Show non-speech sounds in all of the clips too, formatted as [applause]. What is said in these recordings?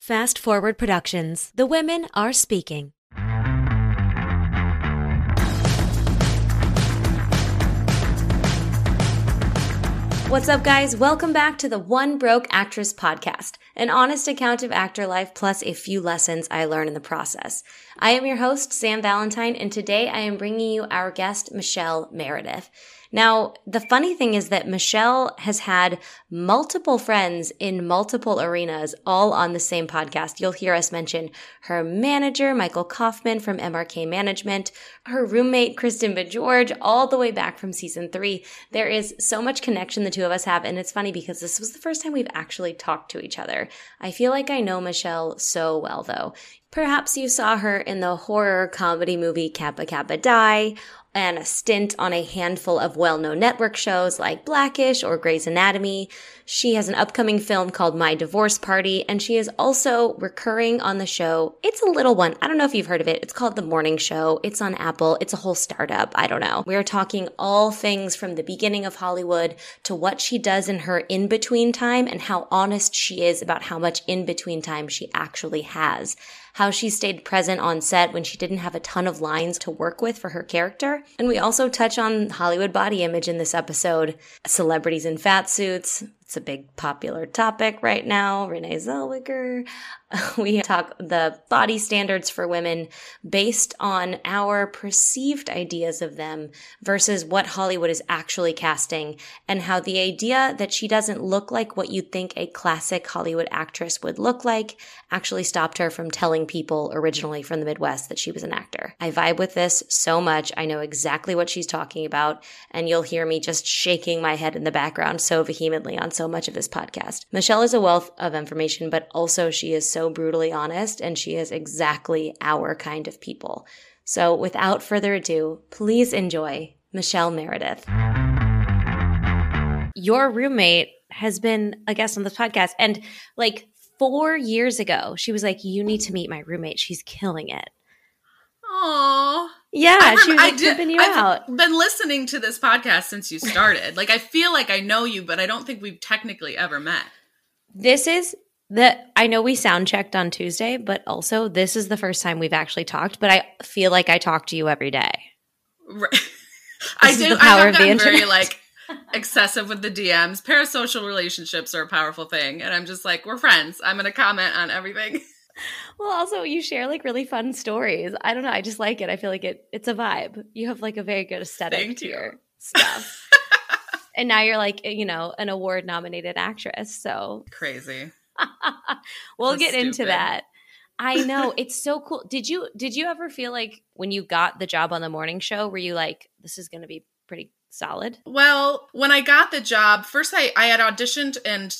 Fast Forward Productions. The women are speaking. What's up, guys? Welcome back to the One Broke Actress podcast, an honest account of actor life plus a few lessons I learned in the process. I am your host, Sam Valentine, and today I am bringing you our guest, Michelle Meredith. Now, the funny thing is that Michelle has had multiple friends in multiple arenas, all on the same podcast. You'll hear us mention her manager, Michael Kaufman from MRK Management, her roommate, Kristen Bajorge, all the way back from season three. There is so much connection the two of us have, and it's funny because this was the first time we've actually talked to each other. I feel like I know Michelle so well, though. Perhaps you saw her in the horror comedy movie Kappa Kappa Die, and a stint on a handful of well-known network shows like Blackish or Grey's Anatomy. She has an upcoming film called My Divorce Party, and she is also recurring on the show. It's a little one. I don't know if you've heard of it. It's called The Morning Show. It's on Apple. It's a whole startup. I don't know. We are talking all things from the beginning of Hollywood to what she does in her in-between time and how honest she is about how much in-between time she actually has how she stayed present on set when she didn't have a ton of lines to work with for her character. And we also touch on Hollywood body image in this episode, celebrities in fat suits, it's a big popular topic right now. Renee Zellweger. [laughs] We talk the body standards for women based on our perceived ideas of them versus what Hollywood is actually casting and how the idea that she doesn't look like what you'd think a classic Hollywood actress would look like actually stopped her from telling people originally from the Midwest that she was an actor. I vibe with this so much. I know exactly what she's talking about and you'll hear me just shaking my head in the background so vehemently on so much of this podcast. Michelle is a wealth of information, but also she is so brutally honest and she is exactly our kind of people. So without further ado, please enjoy Michelle Meredith. Your roommate has been a guest on this podcast and like four years ago, she was like, You need to meet my roommate. She's killing it. Aww. Yeah, I, she was I tipping you I've out. been listening to this podcast since you started. like I feel like I know you, but I don't think we've technically ever met. This is the I know we sound checked on Tuesday, but also this is the first time we've actually talked, but I feel like I talk to you every day. Right. [laughs] I do. the power I of have the gotten very like excessive with the DMs. Parasocial relationships are a powerful thing, and I'm just like, we're friends. I'm gonna comment on everything. [laughs] [laughs] Well, also you share like really fun stories. I don't know, I just like it. I feel like it it's a vibe. You have like a very good aesthetic Thank to you. your stuff. [laughs] and now you're like, you know, an award nominated actress. So Crazy. [laughs] we'll So get into that. I know it's so cool. Did you did you ever feel like when you got the job on the morning show, were you like, this is going to be pretty solid? Well, when I got the job, first I, I had auditioned and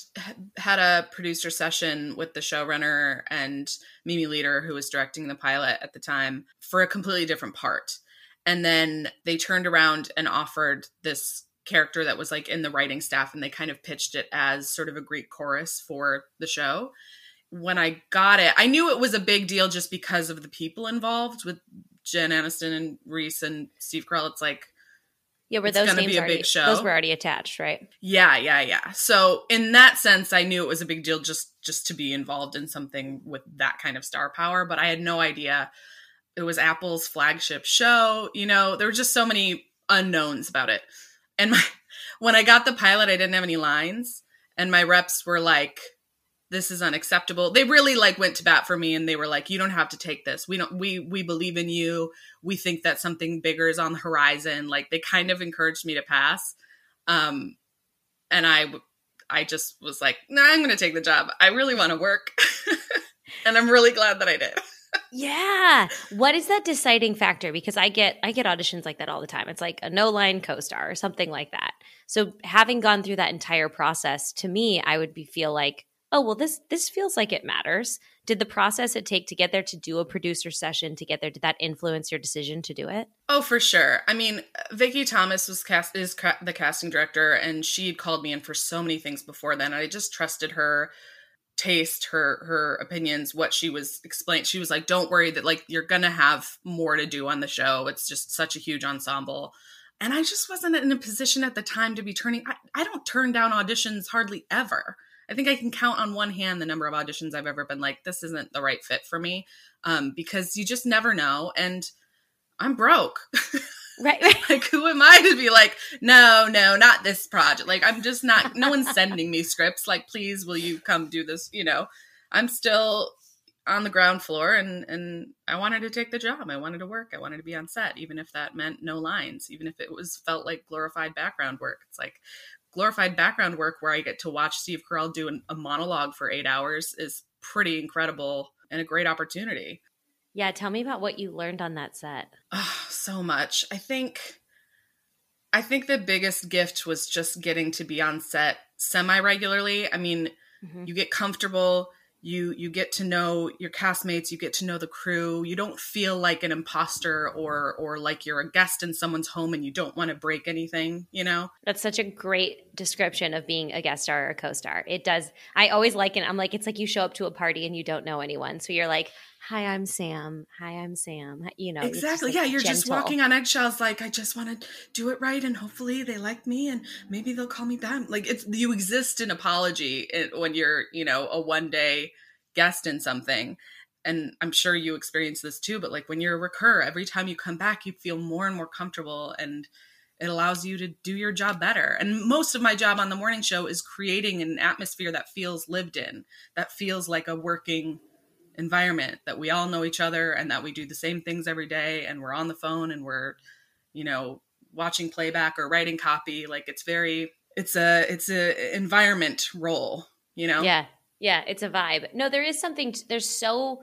had a producer session with the showrunner and Mimi Leder, who was directing the pilot at the time, for a completely different part. And then they turned around and offered this character that was like in the writing staff, and they kind of pitched it as sort of a Greek chorus for the show. When I got it, I knew it was a big deal just because of the people involved with Jen Aniston and Reese and Steve Carell. It's like, Yeah, were those names be a already big show. those were already attached, right? Yeah, yeah, yeah. So in that sense, I knew it was a big deal just just to be involved in something with that kind of star power, but I had no idea it was Apple's flagship show. You know, there were just so many unknowns about it. And [laughs] my, when I got the pilot, I didn't have any lines, and my reps were like, "This is unacceptable." They really like went to bat for me, and they were like, "You don't have to take this. We don't. We we believe in you. We think that something bigger is on the horizon." Like they kind of encouraged me to pass. Um, and I I just was like, no, I'm going to take the job. I really want to work. [laughs] and I'm really glad that I did. Yeah. What is that deciding factor? Because I get I get auditions like that all the time. It's like a no line co-star or something like that. So having gone through that entire process, to me, I would be feel like, oh well, this this feels like it matters. Did the process it take to get there to do a producer session to get there, did that influence your decision to do it? Oh, for sure. I mean, Vicki Thomas was cast is ca- the casting director, and she had called me in for so many things before then. I just trusted her taste, her her opinions, what she was explaining. She was like, "Don't worry that like you're gonna have more to do on the show. It's just such a huge ensemble." And I just wasn't in a position at the time to be turning. I, I don't turn down auditions hardly ever. I think I can count on one hand the number of auditions I've ever been like, this isn't the right fit for me. Um, because you just never know. And I'm broke. [laughs] Right. like, who am I to be like, no, no, not this project? Like, I'm just not, no one's sending me scripts. Like, please, will you come do this? You know, I'm still on the ground floor and and I wanted to take the job. I wanted to work. I wanted to be on set, even if that meant no lines, even if it was felt like glorified background work. It's like glorified background work where I get to watch Steve Carell do an, a monologue for eight hours is pretty incredible and a great opportunity. Yeah, tell me about what you learned on that set. Oh, so much. I think I think the biggest gift was just getting to be on set semi regularly. I mean, mm-hmm. you get comfortable, you you get to know your castmates, you get to know the crew. You don't feel like an imposter or or like you're a guest in someone's home and you don't want to break anything, you know? That's such a great description of being a guest star or a co-star. It does I always like it. I'm like it's like you show up to a party and you don't know anyone. So you're like, hi i'm sam. Hi i'm sam. You know exactly. yeah you're gentle. just walking on eggshells like i just want to do it right and hopefully they like me and maybe they'll call me back. Like it's you exist in apology eh, when you're you know a one day guest in something and i'm sure you experience this too but like when you're a recur every time you come back you feel more and more comfortable and it allows you to do your job better and most of my job on the morning show is creating an atmosphere that feels lived in that feels like a working environment that we all know each other and that we do the same things every day and we're on the phone and we're you know watching playback or writing copy like it's very it's a it's a environment role you know? Yeah. Yeah it's a vibe. No there is something there's so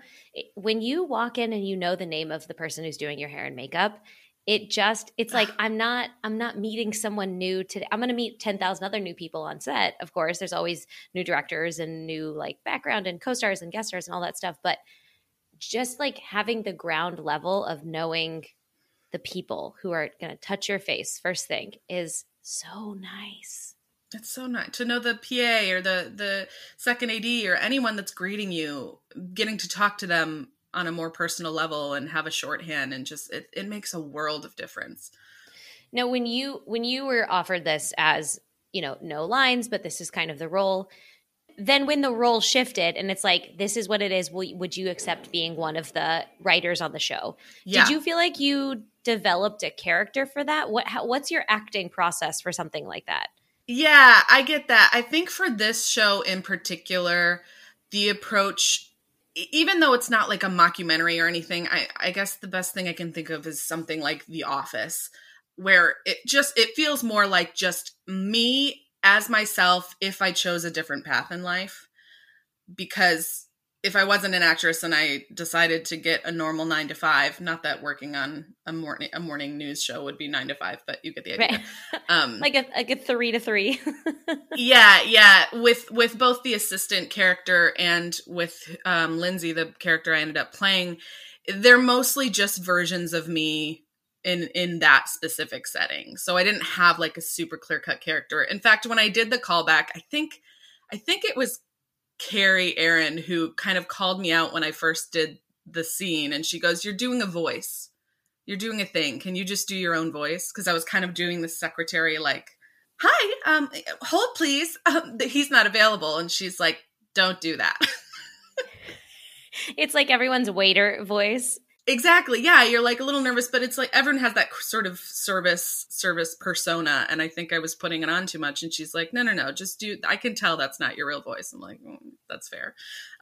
when you walk in and you know the name of the person who's doing your hair and makeup it just it's like [sighs] i'm not i'm not meeting someone new today. I'm going to meet 10,000 other new people on set. Of course there's always new directors and new like background and co-stars and guest stars and all that stuff but just like having the ground level of knowing the people who are going to touch your face first thing is so nice. It's so nice to know the PA or the the second AD or anyone that's greeting you, getting to talk to them on a more personal level and have a shorthand and just it, it makes a world of difference. Now when you when you were offered this as you know no lines but this is kind of the role then when the role shifted and it's like this is what it is would you accept being one of the writers on the show? Yeah. did you feel like you developed a character for that? What how, what's your acting process for something like that? Yeah i get that. I think for this show in particular the approach even though it's not like a mockumentary or anything, I, I guess the best thing I can think of is something like The Office, where it just it feels more like just me as myself if I chose a different path in life. Because if I wasn't an actress and I decided to get a normal nine to five, not that working on a morning a morning news show would be nine to five, but you get the idea. Right. [laughs] Um, like a like a three to three. [laughs] yeah, yeah. With with both the assistant character and with um, Lindsay, the character I ended up playing, they're mostly just versions of me in in that specific setting. So I didn't have like a super clear cut character. In fact, when I did the callback, I think I think it was Kerry Ehrin, who kind of called me out when I first did the scene, and she goes, "You're doing a voice. You're doing a thing. Can you just do your own voice?" Because I was kind of doing the secretary, like, "Hi, um, hold please. [laughs] Um, he's not available," and she's like, "Don't do that." [laughs] it's like everyone's waiter voice Exactly. Yeah, you're like a little nervous, but it's like everyone has that sort of service service persona, and I think I was putting it on too much. And she's like, "No, no, no, just do." I can tell that's not your real voice. I'm like, mm, "That's fair,"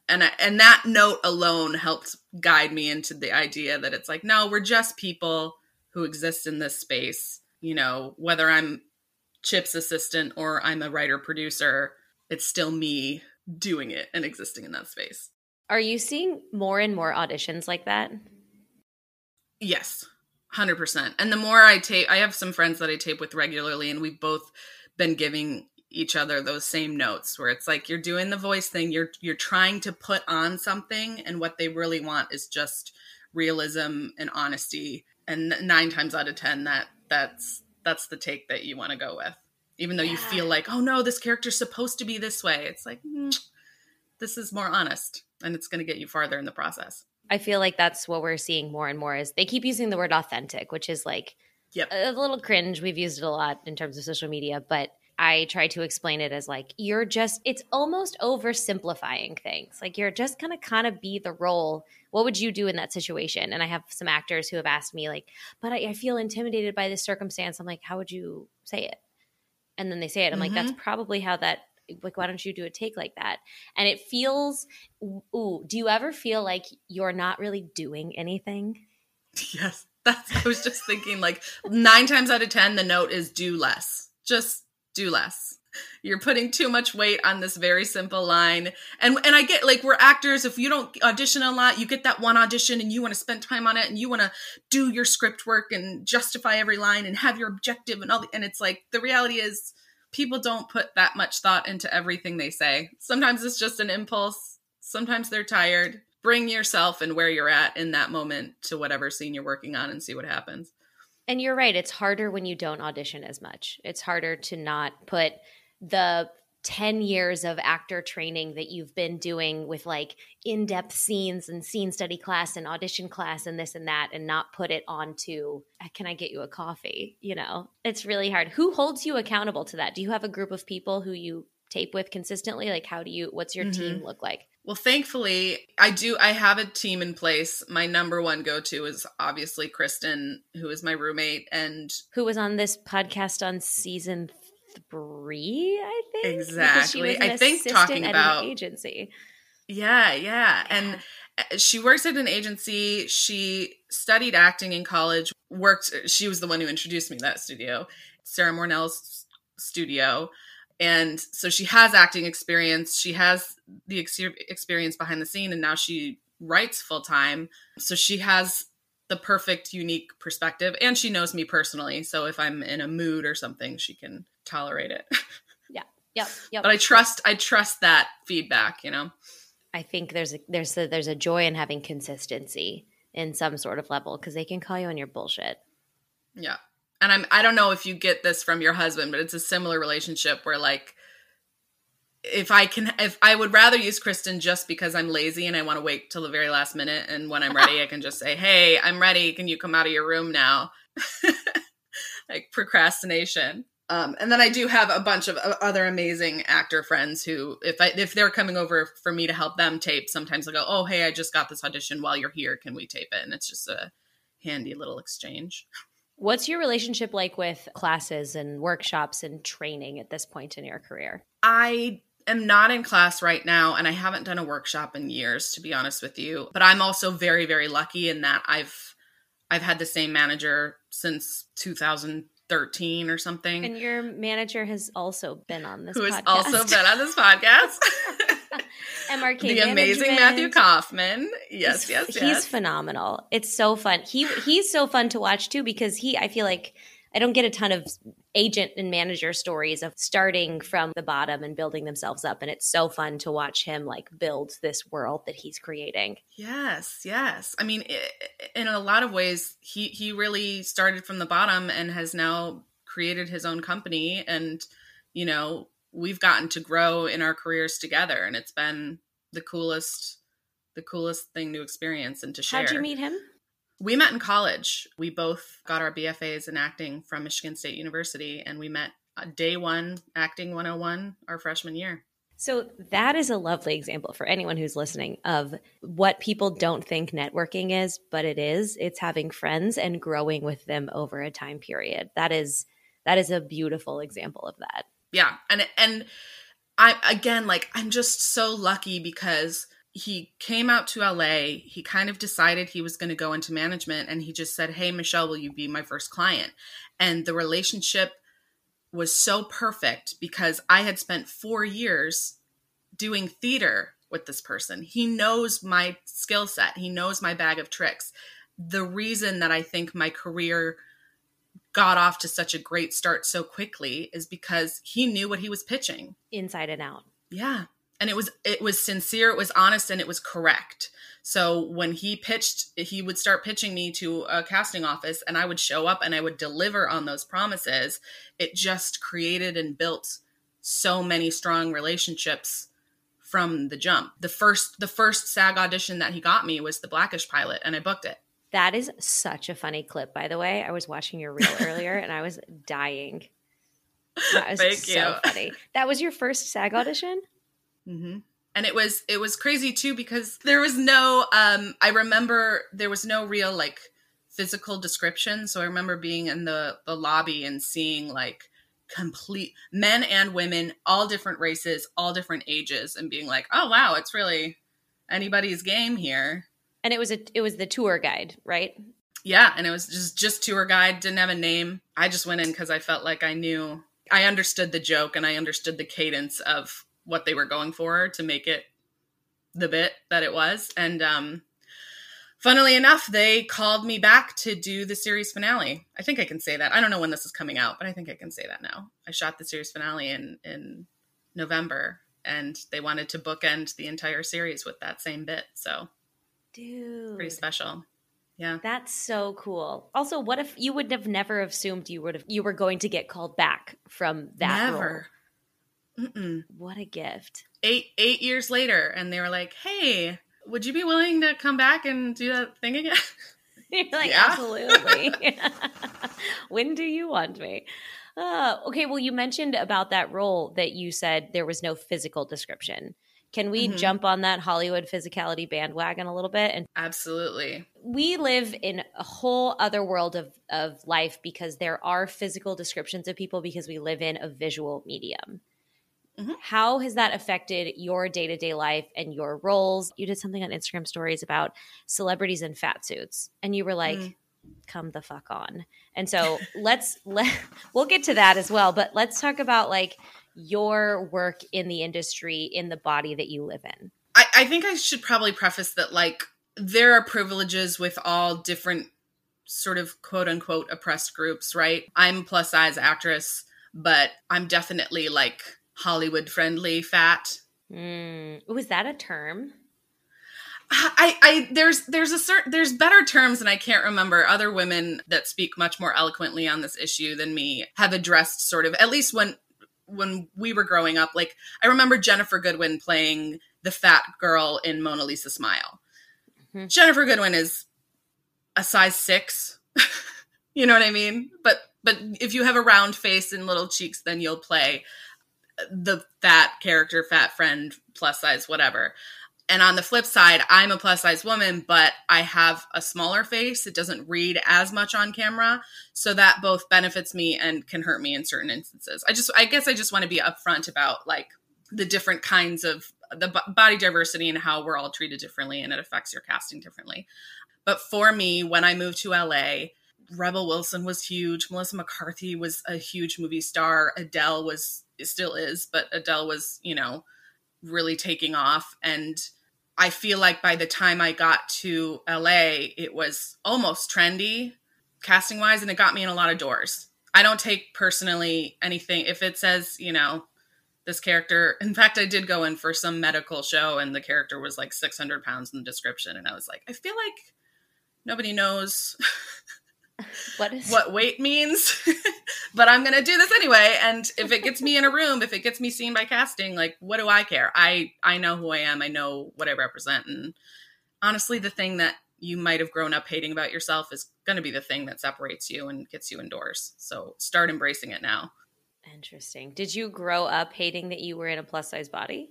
and I, and that note alone helped guide me into the idea that it's like, no, we're just people who exist in this space. You know, whether I'm Chip's assistant or I'm a writer producer, it's still me doing it and existing in that space. Are you seeing more and more auditions like that? Yes, 100%. And the more I tape, I have some friends that I tape with regularly, and we've both been giving each other those same notes where it's like you're doing the voice thing you're you're trying to put on something and what they really want is just realism and honesty and 9 times out of 10 that that's that's the take that you want to go with even though yeah. you feel like oh no this character's supposed to be this way it's like mm, this is more honest and it's going to get you farther in the process I feel like that's what we're seeing more and more is they keep using the word authentic, which is like yep. a little cringe. We've used it a lot in terms of social media, but I try to explain it as like you're just it's almost oversimplifying things. Like you're just gonna kind of be the role. What would you do in that situation? And I have some actors who have asked me like, but I, I feel intimidated by this circumstance. I'm like, how would you say it? And then they say it. I'm mm-hmm. like, that's mm-hmm. probably how that like why don't you do a take like that? And it feels ooh do you ever feel like you're not really doing anything? Yes that's i was just thinking like nine times out of ten the note is do less just do less. You're putting too much weight on this very simple line. And and i get like we're actors if you don't audition a lot you get that one audition and you want to spend time on it and you want to do your script work and justify every line and have your objective and all the, and it's like the reality is people don't put that much thought into everything they say sometimes it's just an impulse sometimes they're tired bring yourself and where you're at in that moment to whatever scene you're working on and see what happens and you're right. It's harder when you don't audition as much. It's harder to not put the 10 years of actor training that you've been doing with like in depth scenes and scene study class and audition class and this and that and not put it onto, uh, can I get you a coffee? You know, it's really hard. Who holds you accountable to that? Do you have a group of people who you tape with consistently? Like, how do you, what's your mm-hmm. team look like? Well, thankfully, I do. I have a team in place. My number one go to is obviously Kristen, who is my roommate and who was on this podcast on season three. I think exactly. I think talking about agency. Yeah, yeah, and uh, she works at an agency. She studied acting in college. Worked. She was the one who introduced me to that studio, Sarah Mornell's studio and so she has acting experience she has the ex- experience behind the scene and now she writes full time so she has the perfect unique perspective and she knows me personally so if i'm in a mood or something she can tolerate it. [laughs] Yeah. Yep. Yep. But i trust i trust that feedback you know? I think there's a there's a there's a joy in having consistency in some sort of level because they can call you on your bullshit. Yeah. And I'm I don't know if you get this from your husband, but it's a similar relationship where like if I can if I would rather use Kristen just because I'm lazy and I want to wait till the very last minute and when I'm ready I can just say, "Hey, I'm ready. Can you come out of your room now?" [laughs] like procrastination. Um, and then I do have a bunch of other amazing actor friends who, if I if they're coming over for me to help them tape, sometimes they'll go, "Oh, hey, I just got this audition while you're here. Can we tape it?" And it's just a handy little exchange. What's your relationship like with classes and workshops and training at this point in your career? I am not in class right now and I haven't done a workshop in years to be honest with you, but I'm also very very lucky in that I've I've had the same manager since 2013 or something. And your manager has also been on this Who podcast. has also been on this podcast. [laughs] MRK the amazing Matthew Kaufman. Yes, he's, yes, yes. He's phenomenal. It's so fun. He he's so fun to watch too because he I feel like I don't get a ton of agent and manager stories of starting from the bottom and building themselves up and it's so fun to watch him like build this world that he's creating. Yes, yes. I mean in a lot of ways he he really started from the bottom and has now created his own company and you know we've gotten to grow in our careers together and it's been the coolest the coolest thing to experience and to share. How'd you meet him? We met in college. We both got our BFAs in acting from Michigan State University and we met uh, day 1 acting 101 our freshman year. So that is a lovely example for anyone who's listening of what people don't think networking is, but it is. It's having friends and growing with them over a time period. That is that is a beautiful example of that yeah and and i again like i'm just so lucky because he came out to la he kind of decided he was going to go into management and he just said hey michelle will you be my first client? And the relationship was so perfect because i had spent four years doing theater with this person. He knows my skill set. He knows my bag of tricks. The reason that i think my career got off to such a great start so quickly is because he knew what he was pitching. Inside and out. Yeah. And it was it was sincere, it was honest and it was correct. So when he pitched, he would start pitching me to a casting office and I would show up and I would deliver on those promises. It just created and built so many strong relationships from the jump. The first the first SAG audition that he got me was the Blackish pilot and I booked it. That is such a funny clip, by the way. I was watching your reel [laughs] earlier and I was dying. That was Thank so you. funny. That was your first SAG audition? Hmm And it was it was crazy too because there was no um I remember there was no real like physical description. So I remember being in the the lobby and seeing like complete men and women, all different races, all different ages, and being like, oh wow, it's really anybody's game here. And it was a it was the tour guide, right? Yeah, and it was just just tour guide, didn't have a name. I just went in because I felt like I knew I understood the joke and I understood the cadence of what they were going for to make it the bit that it was. And um funnily enough, they called me back to do the series finale. I think I can say that. I don't know when this is coming out, but I think I can say that now. I shot the series finale in in November and they wanted to bookend the entire series with that same bit. So Dude. pretty special. Yeah. That's so cool. Also, what if you would have never assumed you would have you were going to get called back from that Never. Mm-mm. What a gift. eight eight years later and they were like hey would you be willing to come back and do that thing again [laughs] You're like, Yeah. absolutely. [laughs] [laughs] when do you want me? Uh, okay, well, you mentioned about that role that you said there was no physical description. Can we Mhm. jump on that Hollywood physicality bandwagon a little bit? And absolutely we live in a whole other world of, of life because there are physical descriptions of people because we live in a visual medium. Mhm. How has that affected your day to day life and your roles? You did something on Instagram stories about celebrities in fat suits, and you were like, Mm. come the fuck on. And so let's [laughs] let we'll get to that as well, but let's talk about like your work in the industry in the body that you live in. I, I think i should probably preface that like there are privileges with all different sort of quote unquote oppressed groups right i'm plus size actress but i'm definitely like hollywood friendly fat Mm. Was that a term? I, I there's there's a certain there's better terms and I can't remember other women that speak much more eloquently on this issue than me have addressed sort of at least when when we were growing up like I remember Ginnifer Goodwin playing the fat girl in Mona Lisa Smile. Mhm. Ginnifer Goodwin is a size 6. [laughs] you know what I mean? But but if you have a round face and little cheeks then you'll play the fat character, fat friend, plus size whatever. And on the flip side, I'm a plus size woman, but I have a smaller face. It doesn't read as much on camera. So that both benefits me and can hurt me in certain instances. I just, I guess I just want to be upfront about like the different kinds of the b- body diversity and how we're all treated differently and it affects your casting differently. But for me, when I moved to LA, Rebel Wilson was huge. Melissa McCarthy was a huge movie star. Adele was, still is, but Adele was, you know, really taking off. And I feel like by the time I got to LA, it was almost trendy casting wise, and it got me in a lot of doors. I don't take personally anything if it says, you know, this character. [laughs] In fact, I did go in for some medical show, and the character was like 600 pounds in the description, and I was like, I feel like nobody knows [laughs] [laughs] What is what weight means, [laughs] but I'm gonna do this anyway. And if it gets me in a room, if it gets me seen by casting, like what do I care? I I know who I am. I know what I represent. And honestly, the thing that you might have grown up hating about yourself is gonna be the thing that separates you and gets you indoors. So start embracing it now. Interesting. Did you grow up hating that you were in a plus size body?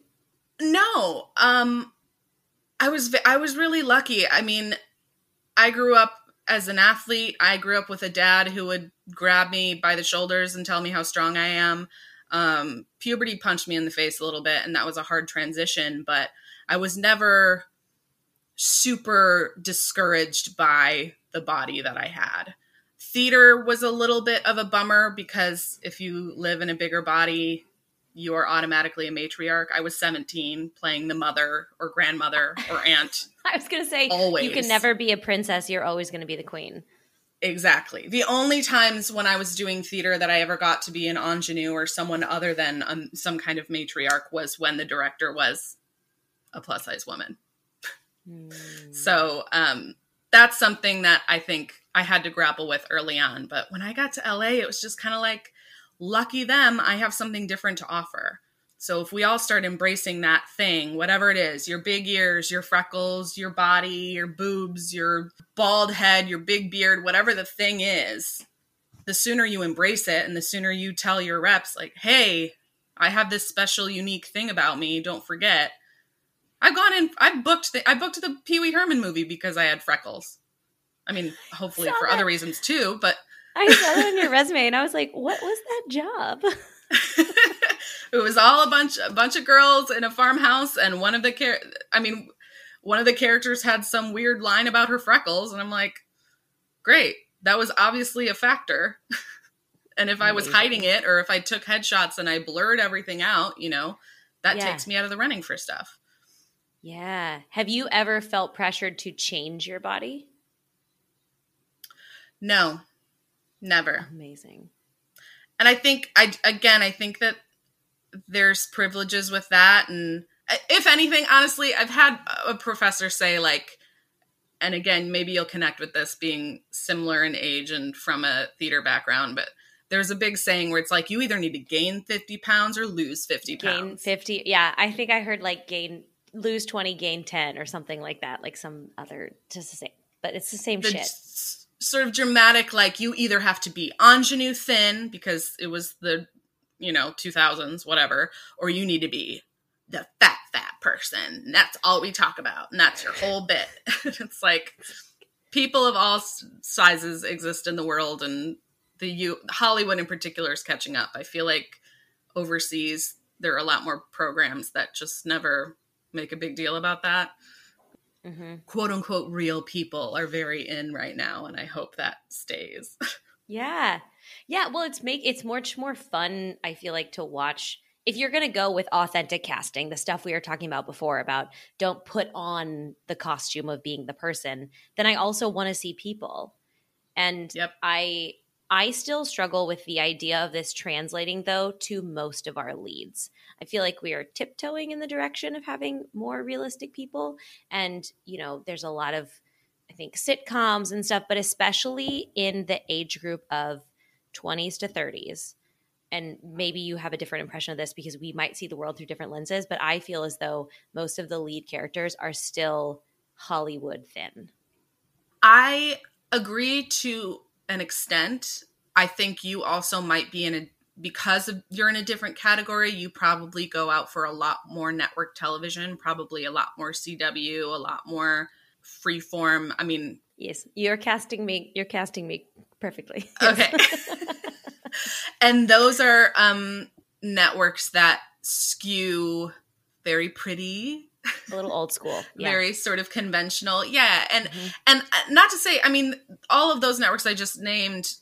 No, um, I was I was really lucky. I mean, I grew up as an athlete. I grew up with a dad who would grab me by the shoulders and tell me how strong I am. Um, puberty punched me in the face a little bit, and that was a hard transition. But I was never super discouraged by the body that I had. Theater was a little bit of a bummer because if you live in a bigger body, you are automatically a matriarch. I was 17 playing the mother or grandmother or [laughs] aunt. I was going to say, always. you can never be a princess. You're always going to be the queen. Exactly. The only times when I was doing theater that I ever got to be an ingenue or someone other than um, some kind of matriarch was when the director was a plus size woman. Hmm. So um, that's something that I think I had to grapple with early on. But when I got to LA, it was just kind of like, lucky them, I have something different to offer. So if we all start embracing that thing, whatever it is, your big ears, your freckles, your body, your boobs, your bald head, your big beard, whatever the thing is, the sooner you embrace it and the sooner you tell your reps like hey i have this special unique thing about me don't forget i've gone in i booked the, i booked the pee-wee herman movie because i had freckles i mean hopefully Saw for that. other reasons too but [laughs] I saw it on your resume and I was like, what was that job? [laughs] it was all a bunch a bunch of girls in a farmhouse and one of the char- i mean one of the characters had some weird line about her freckles and i'm like great that was obviously a factor [laughs] and if i was hiding it or if i took headshots and i blurred everything out you know that Yeah. takes me out of the running for stuff Yeah. Have you ever felt pressured to change your body? no never Amazing. and i think i again i think that there's privileges with that and if anything honestly i've had a professor say like and again maybe you'll connect with this being similar in age and from a theater background but there's a big saying where it's like you either need to gain 50 pounds or lose 50 pounds. Gain 50. Yeah. I think I heard like gain, lose 20, gain 10 or something like that. Like some other, just the same, but it's the same the shit. Sort of dramatic like you either have to be ingenue thin because it was the you know 2000s whatever or you need to be the fat fat person. And that's all we talk about and that's your [laughs] whole bit. [laughs] It's like people of all sizes exist in the world and the you hollywood in particular is catching up. I feel like overseas there are a lot more programs that just never make a big deal about that hmm quote unquote real people are very in right now and i hope that stays [laughs] Yeah. Yeah. Well, it's make it's much more fun, I feel like, to watch if you're gonna go with authentic casting, the stuff we were talking about before about don't put on the costume of being the person, then I also want to see people. And Yep. I I still struggle with the idea of this translating though to most of our leads. I feel like we are tiptoeing in the direction of having more realistic people and you know, there's a lot of I think sitcoms and stuff, but especially in the age group of 20s to 30s. And maybe you have a different impression of this because we might see the world through different lenses, but I feel as though most of the lead characters are still Hollywood thin. i agree to an extent i think you also might be in a because of, you're in a different category you probably go out for a lot more network television probably a lot more cw a lot more freeform i mean Yes, you're casting me. You're casting me perfectly. [laughs] Okay. and those are um networks that skew very pretty a little old school. [laughs] Yeah. very sort of conventional yeah and Mhm. and uh, not to say i mean all of those networks i just named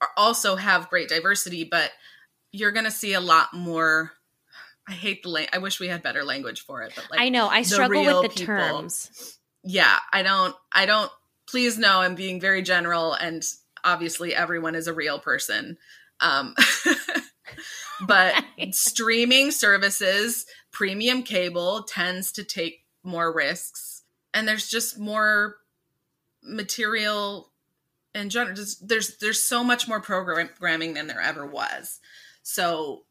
are also have great diversity but you're gonna see a lot more i hate the lang- i wish we had better language for it but like I know. I struggle with the people. terms. yeah i don't i don't please know i'm being very general and obviously everyone is a real person um [laughs] but [laughs] streaming services premium cable tends to take more risks and there's just more material in general. Just, there's there's so much more programming than there ever was. So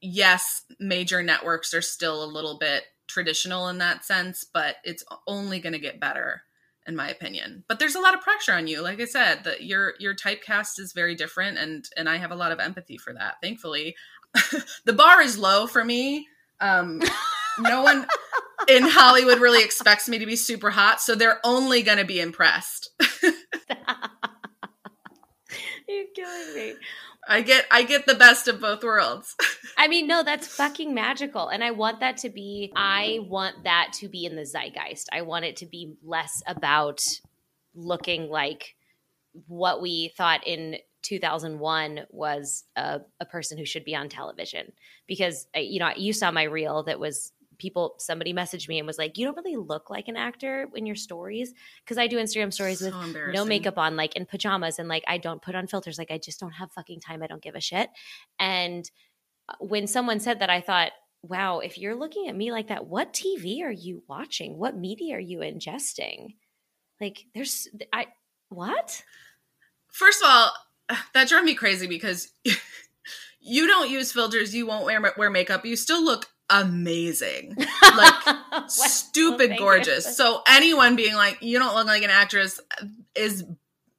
yes major networks are still a little bit traditional in that sense but it's only going to get better in my opinion. But there's a lot of pressure on you like i said that your your typecast is very different and and i have a lot of empathy for that thankfully. [laughs] The bar is low for me. Um no one in hollywood really expects me to be super hot so they're only going to be impressed. [laughs] [laughs] You're killing me. I get i get the best of both worlds [laughs] I mean, no, that's fucking magical. And I want that to be, I want that to be in the zeitgeist. I want it to be less about looking like what we thought in 2001 was a, a person who should be on television. Because, uh, you know, you saw my reel that was people, somebody messaged me and was like, you don't really look like an actor in your stories. Because I do Instagram stories with no makeup on, like in pajamas, and like I don't put on filters. Like I just don't have fucking time. I don't give a shit. And uh, when someone said that, I thought, wow, if you're looking at me like that, what TV are you watching? What media are you ingesting? Like, there's, I, what? First of all, [sighs] that drove me crazy because [laughs] you don't use filters, you won't wear wear makeup, you still look amazing. [laughs] Like Well, stupid you. gorgeous. So anyone being like you don't look like an actress is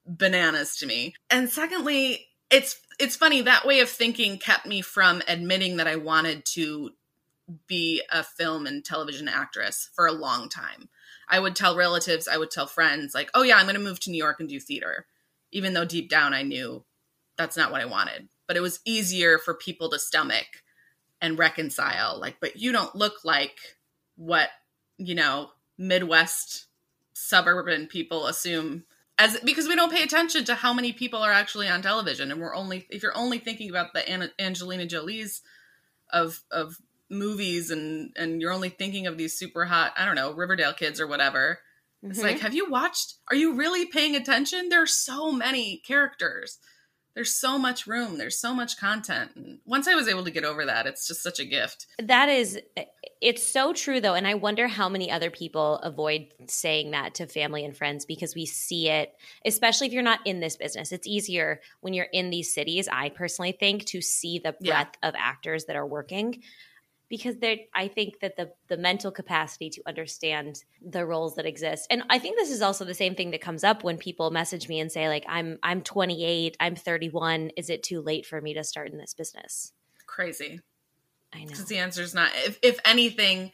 bananas to me. And secondly, it's it's funny that way of thinking kept me from admitting that I wanted to be a film and television actress for a long time. I would tell relatives, I would tell friends, like, oh, yeah, I'm going to move to New York and do theater, even though deep down I knew that's not what I wanted. But it was easier for people to stomach and reconcile. Like, but you don't look like what, you know, Midwest suburban people assume as because we don't pay attention to how many people are actually on television and we're only if you're only thinking about the An- Angelina Jolie's of of movies and and you're only thinking of these super hot I don't know Riverdale kids or whatever mm-hmm. it's like have you watched are you really paying attention there're so many characters there's so much room. There's so much content. And once i was able to get over that it's just such a gift. That is it's so true though and i wonder how many other people avoid saying that to family and friends because we see it especially if you're not in this business. It's easier when you're in these cities i personally think to see the breadth yeah. of actors that are working because there i think that the the mental capacity to understand the roles that exist. And i think this is also the same thing that comes up when people message me and say like i'm i'm 28 i'm 31 is it too late for me to start in this business? Crazy. I know. Because the answer is not if, if anything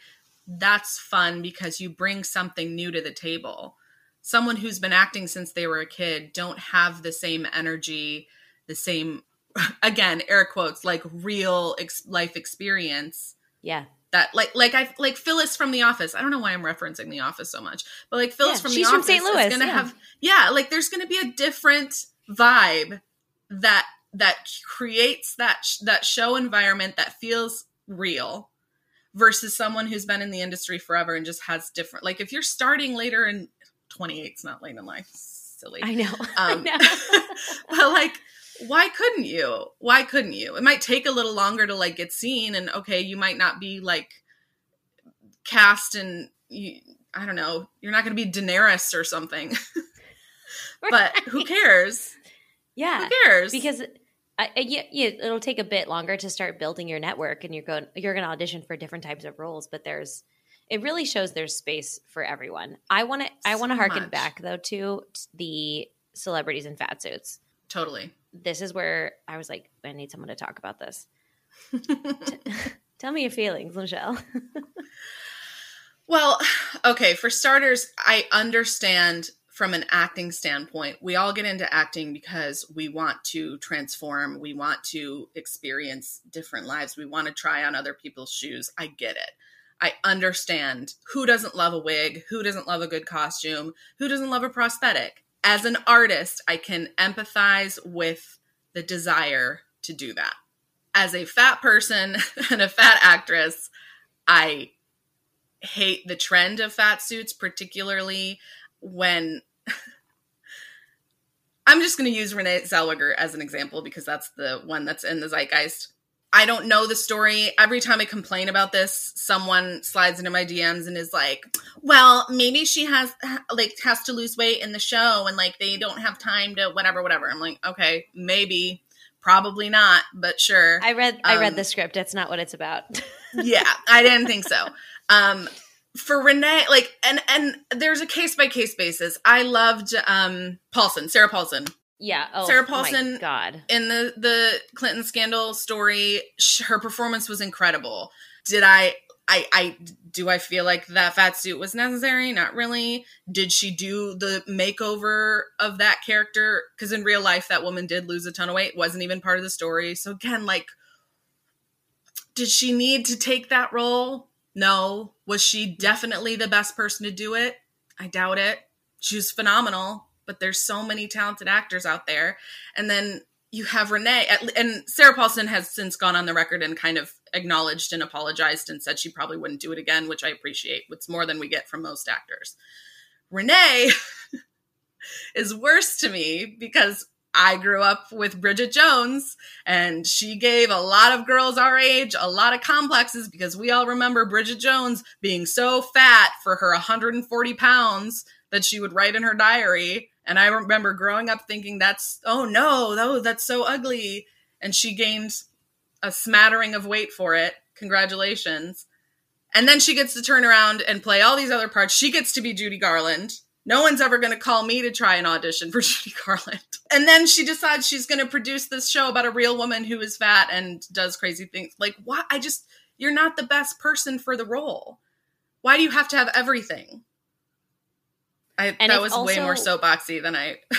that's fun because you bring something new to the table. Someone who's been acting since they were a kid don't have the same energy the same [laughs] again air quotes like real ex- life experience yeah. That like like I like Phyllis from The Office. I don't know why I'm referencing The Office so much, but like Phyllis yeah, from she's The from Office St. Louis, is gonna yeah. have yeah, like there's gonna be a different vibe that that creates that sh- that show environment that feels real versus someone who's been in the industry forever and just has different like if you're starting later in 28 it's not late in life silly I know. [laughs] um, I know. [laughs] but like why couldn't you? Why couldn't you? It might take a little longer to like get seen, and okay, you might not be like cast and you, I don't know, you're not going to be Daenerys or something. [laughs] but who cares? Yeah, who cares? Because I, yeah, yeah, it'll take a bit longer to start building your network, and you're going you're going to audition for different types of roles. But there's it really shows there's space for everyone. I want to I want to harken much. back though to the celebrities in fat suits. Totally. This is where I was like, I need someone to talk about this. [laughs] Tell me your feelings, Michelle. [laughs] Well, okay, for starters, I understand from an acting standpoint. We all get into acting because we want to transform, we want to experience different lives, we want to try on other people's shoes. I get it. I understand who doesn't love a wig, who doesn't love a good costume, who doesn't love a prosthetic. As an artist, I can empathize with the desire to do that. As a fat person [laughs] and a fat actress, I hate the trend of fat suits, particularly when [laughs] I'm just going to use Renee Zellweger as an example because that's the one that's in the zeitgeist. I don't know the story. Every time I complain about this, someone slides into my DMs and is like, "Well, maybe she has like has to lose weight in the show and like they don't have time to whatever whatever." I'm like, "Okay, maybe, probably not, but sure." I read I read Um, the script. That's not what it's about. [laughs] yeah, I didn't think so. Um, for Renee, like, and and there's a case by case basis. I loved um Paulson, Sarah Paulson, yeah. Oh, Sarah my Paulson- God. in the the Clinton scandal story. Sh- her performance was incredible. Did I? I, I do I feel like that fat suit was necessary? Not really. Did she do the makeover of that character? Because in real life, that woman did lose a ton of weight. wasn't even part of the story. So again, like, did she need to take that role? No. Was she definitely the best person to do it? I doubt it. She was phenomenal, but there's so many talented actors out there. And then you have Renee, and Sarah Paulson has since gone on the record and kind of acknowledged and apologized and said she probably wouldn't do it again, which I appreciate. It's more than we get from most actors. Renee [laughs] is worse to me because I grew up with Bridget Jones and she gave a lot of girls our age a lot of complexes because we all remember Bridget Jones being so fat for her 140 pounds that she would write in her diary. And I remember growing up thinking that's, oh no, oh, that's so ugly. And she gained a smattering of weight for it. Congratulations. And then she gets to turn around and play all these other parts. She gets to be Judy Garland. no one's ever going to call me to try an audition for [laughs] Judy Garland. And then she decides she's going to produce this show about a real woman who is fat and does crazy things. Like, what? I just, you're not the best person for the role. Why do you have to have everything? I, And that was way more also- soapboxy than I. [laughs]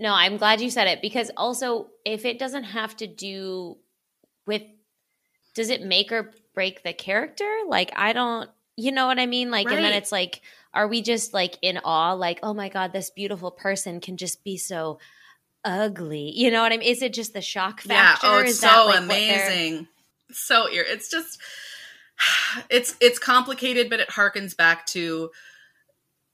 No, I'm glad you said it because also if it doesn't have to do with does it make or break the character? Like I don't you know what I mean? Like and then it's like are we just like in awe like oh my god this beautiful person can just be so ugly. You know what I mean? Is it just the shock yeah. Oh, factor? Oh, it's Is that, so like, amazing. So ear. It's just. [sighs] It's it's complicated, but it harkens back to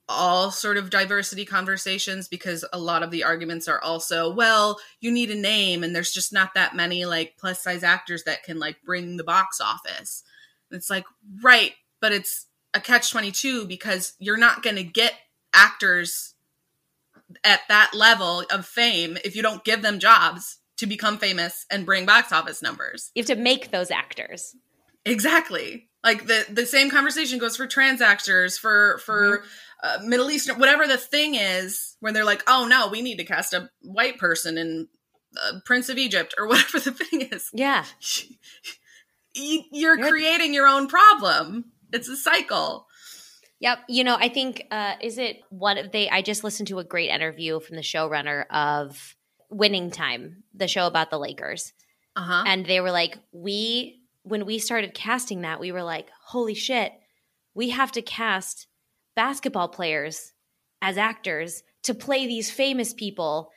all sort of diversity conversations because a lot of the arguments are also well you need a name and there's just not that many like plus size actors that can like bring the box office it's like right but it's a catch 22 because you're not going to get actors at that level of fame if you don't give them jobs to become famous and bring box office numbers you have to make those actors. Exactly. Like the the same conversation goes for trans actors, for for mm-hmm. Uh, Middle Eastern, whatever the thing is, where they're like, oh no, we need to cast a white person in uh, Prince of Egypt or [laughs] whatever the thing is. Yeah. [laughs] You- You're You're- creating your own problem. It's a cycle. Yep. You know, I think uh is it what they I just listened to a great interview from the showrunner of Winning Time, the show about the Lakers. Uh huh. And they were like, we when we started casting that, we were like, holy shit, we have to cast basketball players as actors to play these famous people,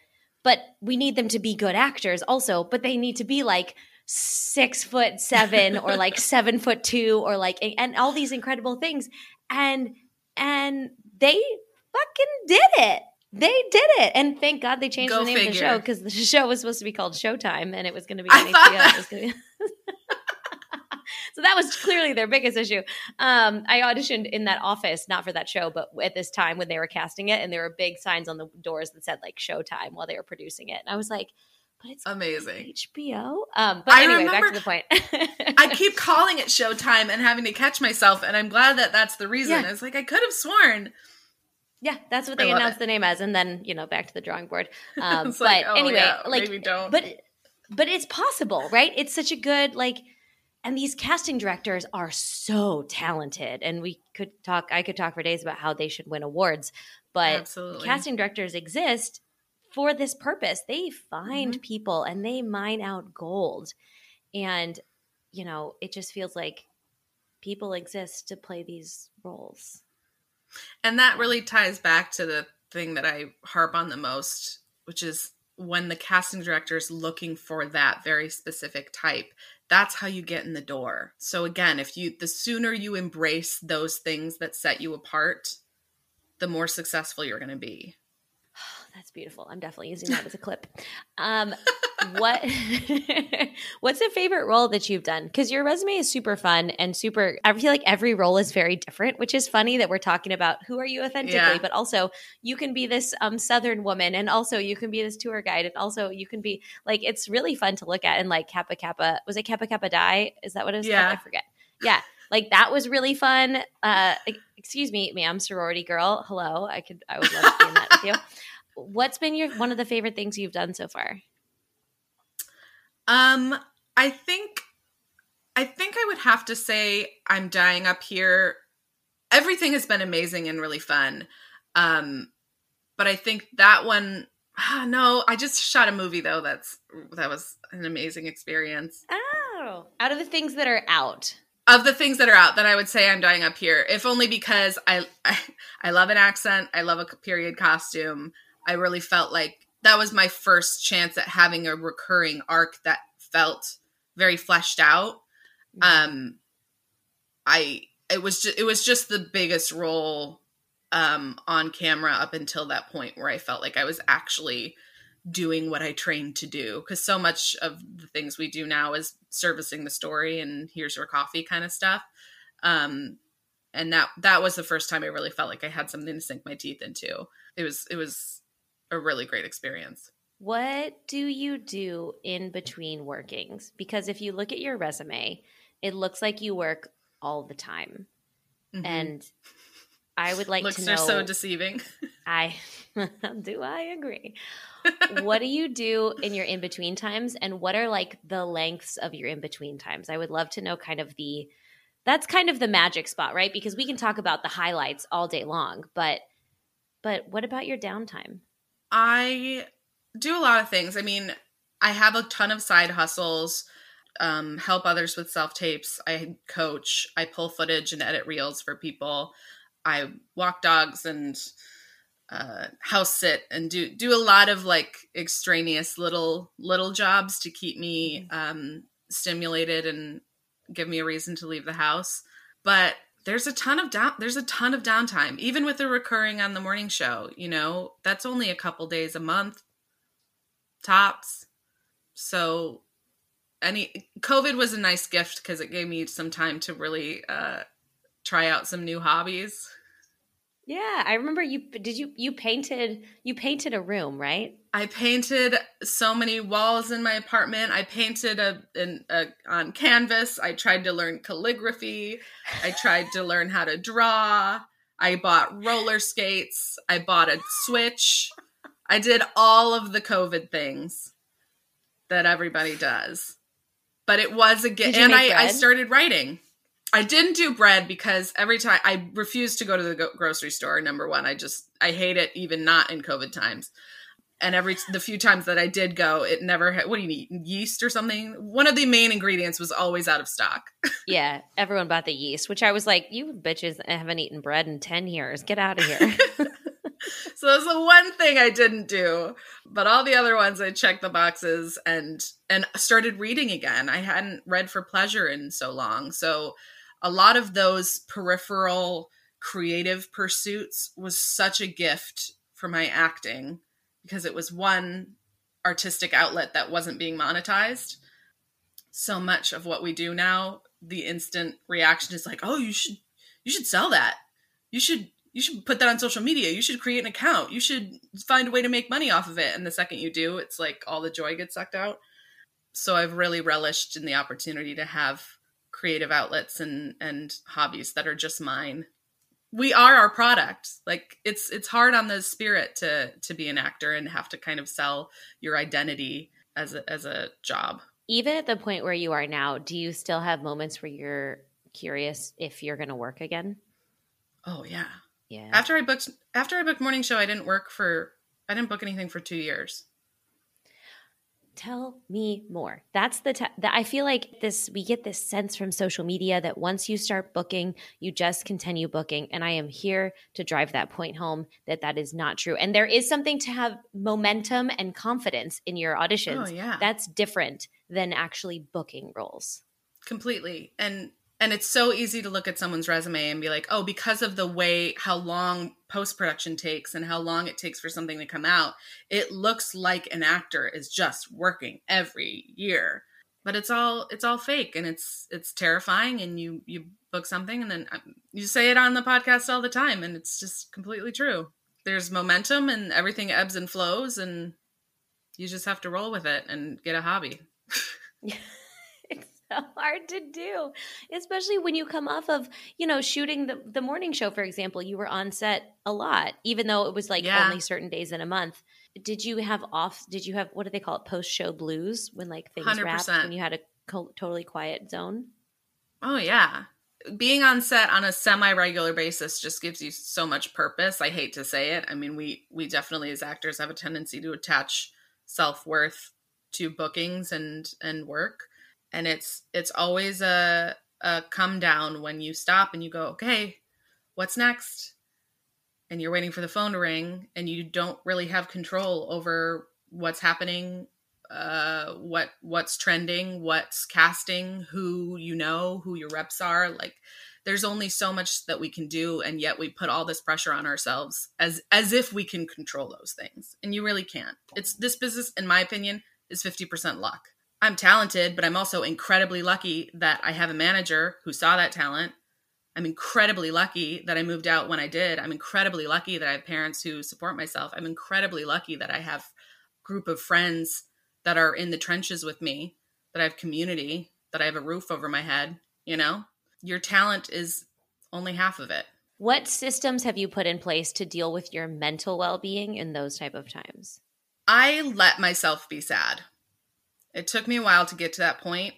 but we need them to be good actors also, but they need to be like six foot seven or like [laughs] seven foot two or like and all these incredible things. And and they fucking did it. They did it. And thank God they changed Go the name of the show because the show was supposed to be called Showtime and it was going to be I on HBO. [laughs] that- It was gonna be- [laughs] so that was clearly their biggest issue. Um, I auditioned in that office, not for that show, but at this time when they were casting it, and there were big signs on the doors that said like Showtime while they were producing it. And I was like, but it's Amazing. HBO. Um, but I anyway, back remember- to the point. I [laughs] keep calling it Showtime and having to catch myself, and I'm glad that that's the reason. Yeah. It's like I could have sworn. yeah, that's what they announced it. the name as, and then you know back to the drawing board. [laughs] Um, but like, oh, anyway, yeah, like maybe don't. but but it's possible right it's such a good like and these casting directors are so talented and we could talk i could talk for days about how they should win awards but Absolutely. casting directors exist for this purpose they find Mm-hmm. people and they mine out gold and you know it just feels like people exist to play these roles And that really ties back to the thing that I harp on the most, which is when the casting director is looking for that very specific type. That's how you get in the door. So again, if you the sooner you embrace those things that set you apart, the more successful you're going to be. That's beautiful. I'm definitely using that as a clip. Um, what [laughs] What's a favorite role that you've done? Because your resume is super fun and super. I feel like every role is very different, which is funny that we're talking about who are you authentically, Yeah. but also you can be this um, Southern woman, and also you can be this tour guide, and also you can be like it's really fun to look at. And like Kappa Kappa was it Kappa Kappa Die? Is that what it was? Yeah. called? I forget. Yeah, like that was really fun. Uh, excuse me, ma'am, sorority girl. Hello, I could. I would love to be in that with you. What's been your one of the favorite things you've done so far? Um, I think I think I would have to say I'm dying up here. Everything has been amazing and really fun. Um, but I think that one ah, no, I just shot a movie though that's that was an amazing experience. Oh, out of the things that are out. Of the things that are out that I would say I'm dying up here, if only because I I, [laughs] I love an accent, I love a period costume. I really felt like that was my first chance at having a recurring arc that felt very fleshed out. Um I it was just it was just the biggest role um on camera up until that point where I felt like I was actually doing what I trained to do because so much of the things we do now is servicing the story and here's your coffee kind of stuff. Um and that that was the first time I really felt like I had something to sink my teeth into. It was it was a really great experience. What do you do in between workings? Because if you look at your resume, it looks like you work all the time. Mhm. And I would like Looks to know. are so deceiving. I [laughs] do. I agree. what do you do in your in between times, and what are like the lengths of your in between times? I would love to know kind of the. That's kind of the magic spot, right? Because we can talk about the highlights all day long, but but what about your downtime? I do a lot of things. I mean, I have a ton of side hustles. Um, help others with self tapes. I coach. I pull footage and edit reels for people. I walk dogs and uh, house sit and do do a lot of like extraneous little little jobs to keep me um, stimulated and give me a reason to leave the house. But there's a ton of down there's a ton of downtime even with the recurring on the morning show you know? That's only a couple days a month. Tops. So any covid was a nice gift because it gave me some time to really uh try out some new hobbies Yeah, I remember you did you you painted you painted a room, right? I painted so many walls in my apartment. I painted a, an, a on canvas. I tried to learn calligraphy. I tried to learn how to draw. I bought roller skates. I bought a switch. I did all of the COVID things that everybody does. But it was a you And I, I started writing. I didn't do bread because every time I refuse to go to the go- grocery store. Number one, I just I hate it, even not in COVID times. And every the few times that I did go, it never had. What do you need? Yeast or something? One of the main ingredients was always out of stock. [laughs] Yeah, everyone bought the yeast, which I was like, you bitches haven't eaten bread in 10 years. Get out of here. [laughs] so that's the one thing I didn't do. But all the other ones, I checked the boxes and and started reading again. I hadn't read for pleasure in so long, so a lot of those peripheral creative pursuits was such a gift for my acting because it was one artistic outlet that wasn't being monetized. So much of what we do now, the instant reaction is like, "Oh, you should you should sell that. You should you should put that on social media. You should create an account. You should find a way to make money off of it." And the second you do, it's like all the joy gets sucked out. So I've really relished in the opportunity to have creative outlets and and hobbies that are just mine. We are our product. Like it's it's hard on the spirit to to be an actor and have to kind of sell your identity as a as a job. Even at the point where you are now, do you still have moments where you're curious if you're going to work again? oh yeah. Yeah. after i booked after i booked morning show i didn't work for i didn't book anything for two years Tell me more. That's the, t- that I feel like this, we get this sense from social media that once you start booking, you just continue booking. And I am here to drive that point home that that is not true. And there is something to have momentum and confidence in your auditions. oh yeah That's different than actually booking roles. completely and and it's so easy to look at someone's resume and be like oh because of the way how long post production takes and how long it takes for something to come out it looks like an actor is just working every year. But it's all it's all fake and it's it's terrifying and you you book something and then um, you say it on the podcast all the time and it's just completely true. There's momentum and everything ebbs and flows and you just have to roll with it and get a hobby [laughs] so [laughs] hard to do, especially when you come off of, you know, shooting the, the morning show, for example. You were on set a lot, even though it was like Yeah. only certain days in a month. Did you have off? Did you have what do they call it? Post show blues when like things wrapped 100%. when you had a co- totally quiet zone. Oh yeah. Being on set on a semi-regular basis just gives you so much purpose. I hate to say it. I mean, we we definitely as actors have a tendency to attach self-worth to bookings and and work. And it's it's always a a come down when you stop and you go, "Okay, what's next?" And you're waiting for the phone to ring and you don't really have control over what's happening uh what what's trending what's casting who you know who your reps are. Like there's only so much that we can do and yet we put all this pressure on ourselves as as if we can control those things. And you really can't. It's this business in my opinion is 50% luck i'm talented but i'm also incredibly lucky that i have a manager who saw that talent i'm incredibly lucky that i moved out when i did i'm incredibly lucky that i have parents who support myself i'm incredibly lucky that i have a group of friends that are in the trenches with me, that I have community, that I have a roof over my head, you know? Your talent is only half of it. What systems have you put in place to deal with your mental well-being in those type of times? I let myself be sad. It took me a while to get to that point,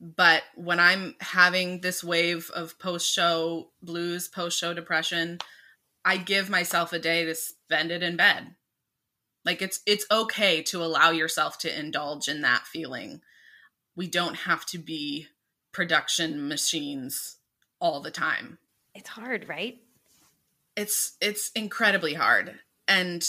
but when I'm having this wave of post-show blues, post-show depression, I give myself a day to spend it in bed. Like it's it's okay to allow yourself to indulge in that feeling. We don't have to be production machines all the time. It's hard, right? It's it's incredibly hard. And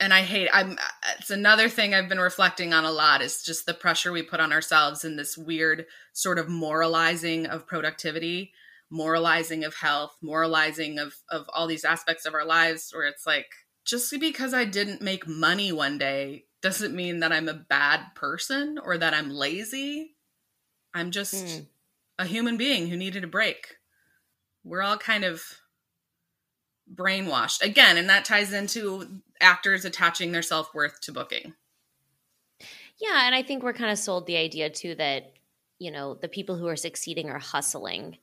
and I hate I'm it's another thing I've been reflecting on a lot is just the pressure we put on ourselves in this weird sort of moralizing of productivity, moralizing of health, moralizing of of all these aspects of our lives where it's like just because I didn't make money one day doesn't mean that I'm a bad person or that I'm lazy. I'm just mm. a human being who needed a break. We're all kind of brainwashed again, and that ties into actors attaching their self worth to booking. Yeah, and I think we're kind of sold the idea too that you know the people who are succeeding are hustling,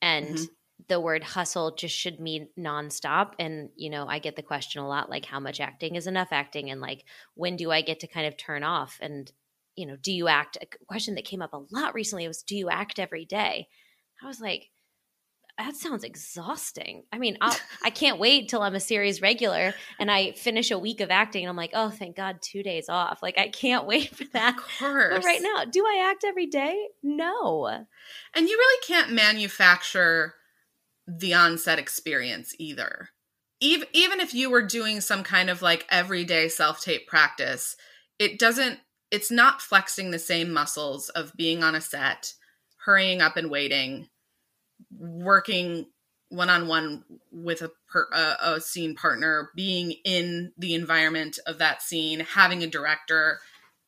and mm-hmm the word hustle just should mean nonstop. And, you know, I get the question a lot like, how much acting is enough acting? And like, when do I get to kind of turn off? And, you know, do you act? A question that came up a lot recently was, do you act every day? I was like, that sounds exhausting. I mean, I'll, I can not wait till I'm a series regular and I finish a week of acting and I'm like, oh, thank God, two days off. Like, I can't [laughs] wait for that. Of course. But right now, do I act every day? No. And you really can't manufacture the on-set experience either. Even even if you were doing some kind of like everyday self-tape practice, it doesn't it's not flexing the same muscles of being on a set, hurrying up and waiting, working one-on-one with a, per, a, a scene partner, being in the environment of that scene, having a director,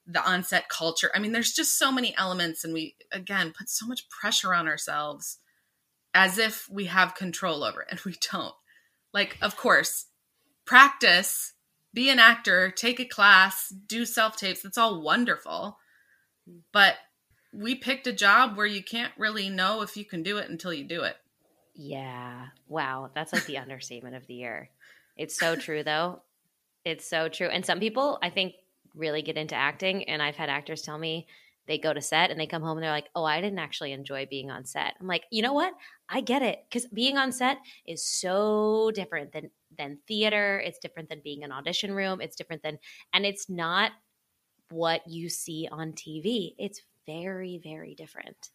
the on-set culture. I mean, there's just so many elements and we again put so much pressure on ourselves as if we have control over it and we don't. Like, of course, practice, be an actor, take a class, do self tapes. That's all wonderful. But we picked a job where you can't really know if you can do it until you do it. Yeah. Wow. That's like the understatement of the year. It's so true, though. It's so true. And some people, I think, really get into acting. And I've had actors tell me, they go to set and they come home and they're like, oh, I didn't actually enjoy being on set. I'm like, you know what? I get it because being on set is so different than than theater. It's different than being an audition room. It's different than, and it's not what you see on TV. It's very, very different.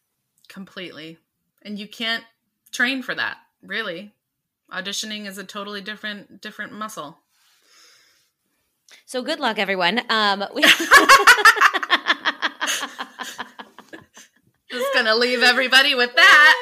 Completely, and you can't train for that. Really, auditioning is a totally different different muscle. So good luck, everyone. Um, we- [laughs] Just gonna leave everybody with that.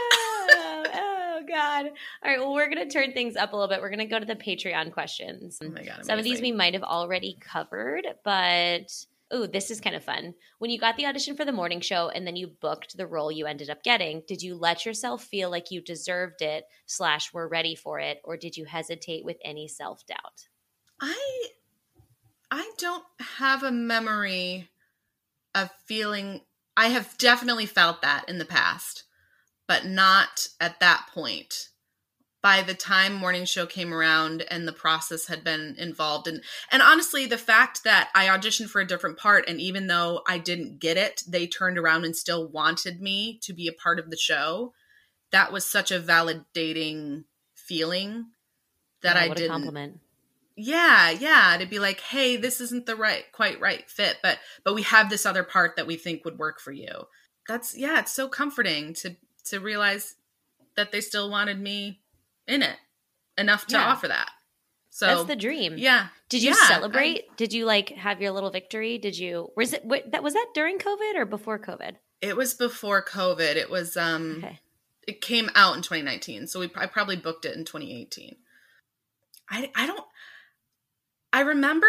oh, God. All right. Well, we're gonna turn things up a little bit. We're gonna go to the Patreon questions. Oh my God. Some of these we might have already covered, but oh, this is kind of fun. When you got the audition for the morning show and then you booked the role you ended up getting, did you let yourself feel like you deserved it slash were ready for it, or did you hesitate with any self doubt? I I don't have a memory of feeling I have definitely felt that in the past, but not at that point. By the time morning show came around and the process had been involved. And and honestly the fact that I auditioned for a different part and even though I didn't get it, they turned around and still wanted me to be a part of the show. That was such a validating feeling that yeah, I didn't compliment. Yeah yeah to be like hey this isn't the right quite right fit but but we have this other part that we think would work for you. That's yeah it's so comforting to to realize that they still wanted me in it enough to yeah. offer that so that's the dream yeah did you yeah, celebrate I, did you like have your little victory did you was it what, that was that during covid or before covid it was before covid it was um okay. it came out in 2019 so we i probably booked it in 2018 I, I don't I remember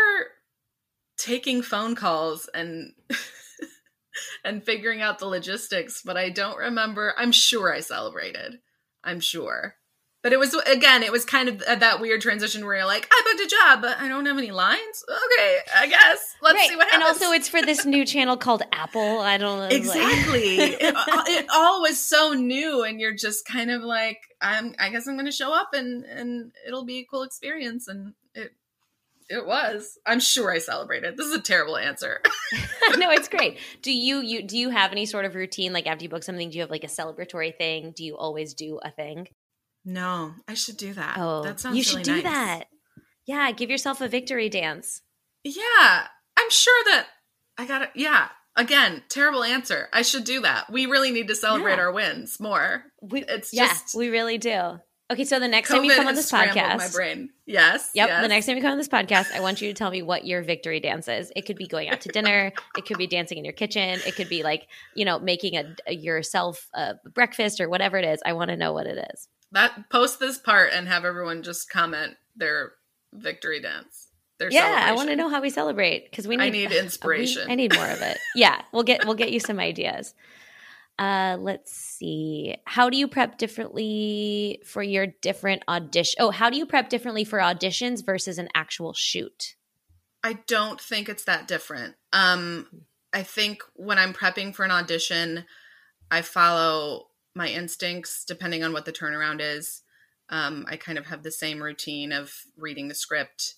taking phone calls and [laughs] and figuring out the logistics, but I don't remember. I'm sure I celebrated. I'm sure. But it was again, it was kind of that weird transition where you're like, I booked a job, but I don't have any lines. Okay, I guess let's right. see what happens. And also, it's for this new [laughs] channel called Apple. I don't know exactly. Like... [laughs] it, uh, it all was so new, and you're just kind of like, I'm. I guess I'm going to show up, and and it'll be a cool experience, and it it was. I'm sure I celebrated. This is a terrible answer. [laughs] no, it's great. Do you you do you have any sort of routine like after you book something? Do you have like a celebratory thing? Do you always do a thing? No, I should do that. Oh, that sounds. You should really do nice. that. Yeah, give yourself a victory dance. Yeah, I'm sure that I got it. Yeah, again, terrible answer. I should do that. We really need to celebrate yeah. our wins more. We, it's yeah, just we really do. Okay, so the next COVID time you come on this podcast, my brain. Yes. Yep. Yes. The next time you come on this podcast, I want you to tell me what your victory dance is. It could be going out to dinner. [laughs] it could be dancing in your kitchen. It could be like you know making a, a yourself a breakfast or whatever it is. I want to know what it is that post this part and have everyone just comment their victory dance. Their yeah, I want to know how we celebrate because we need. I need [laughs] inspiration. We, I need more of it. [laughs] yeah, we'll get we'll get you some ideas. Uh, let's see. How do you prep differently for your different audition? Oh, how do you prep differently for auditions versus an actual shoot? I don't think it's that different. Um, I think when I'm prepping for an audition, I follow my instincts depending on what the turnaround is. Um, I kind of have the same routine of reading the script.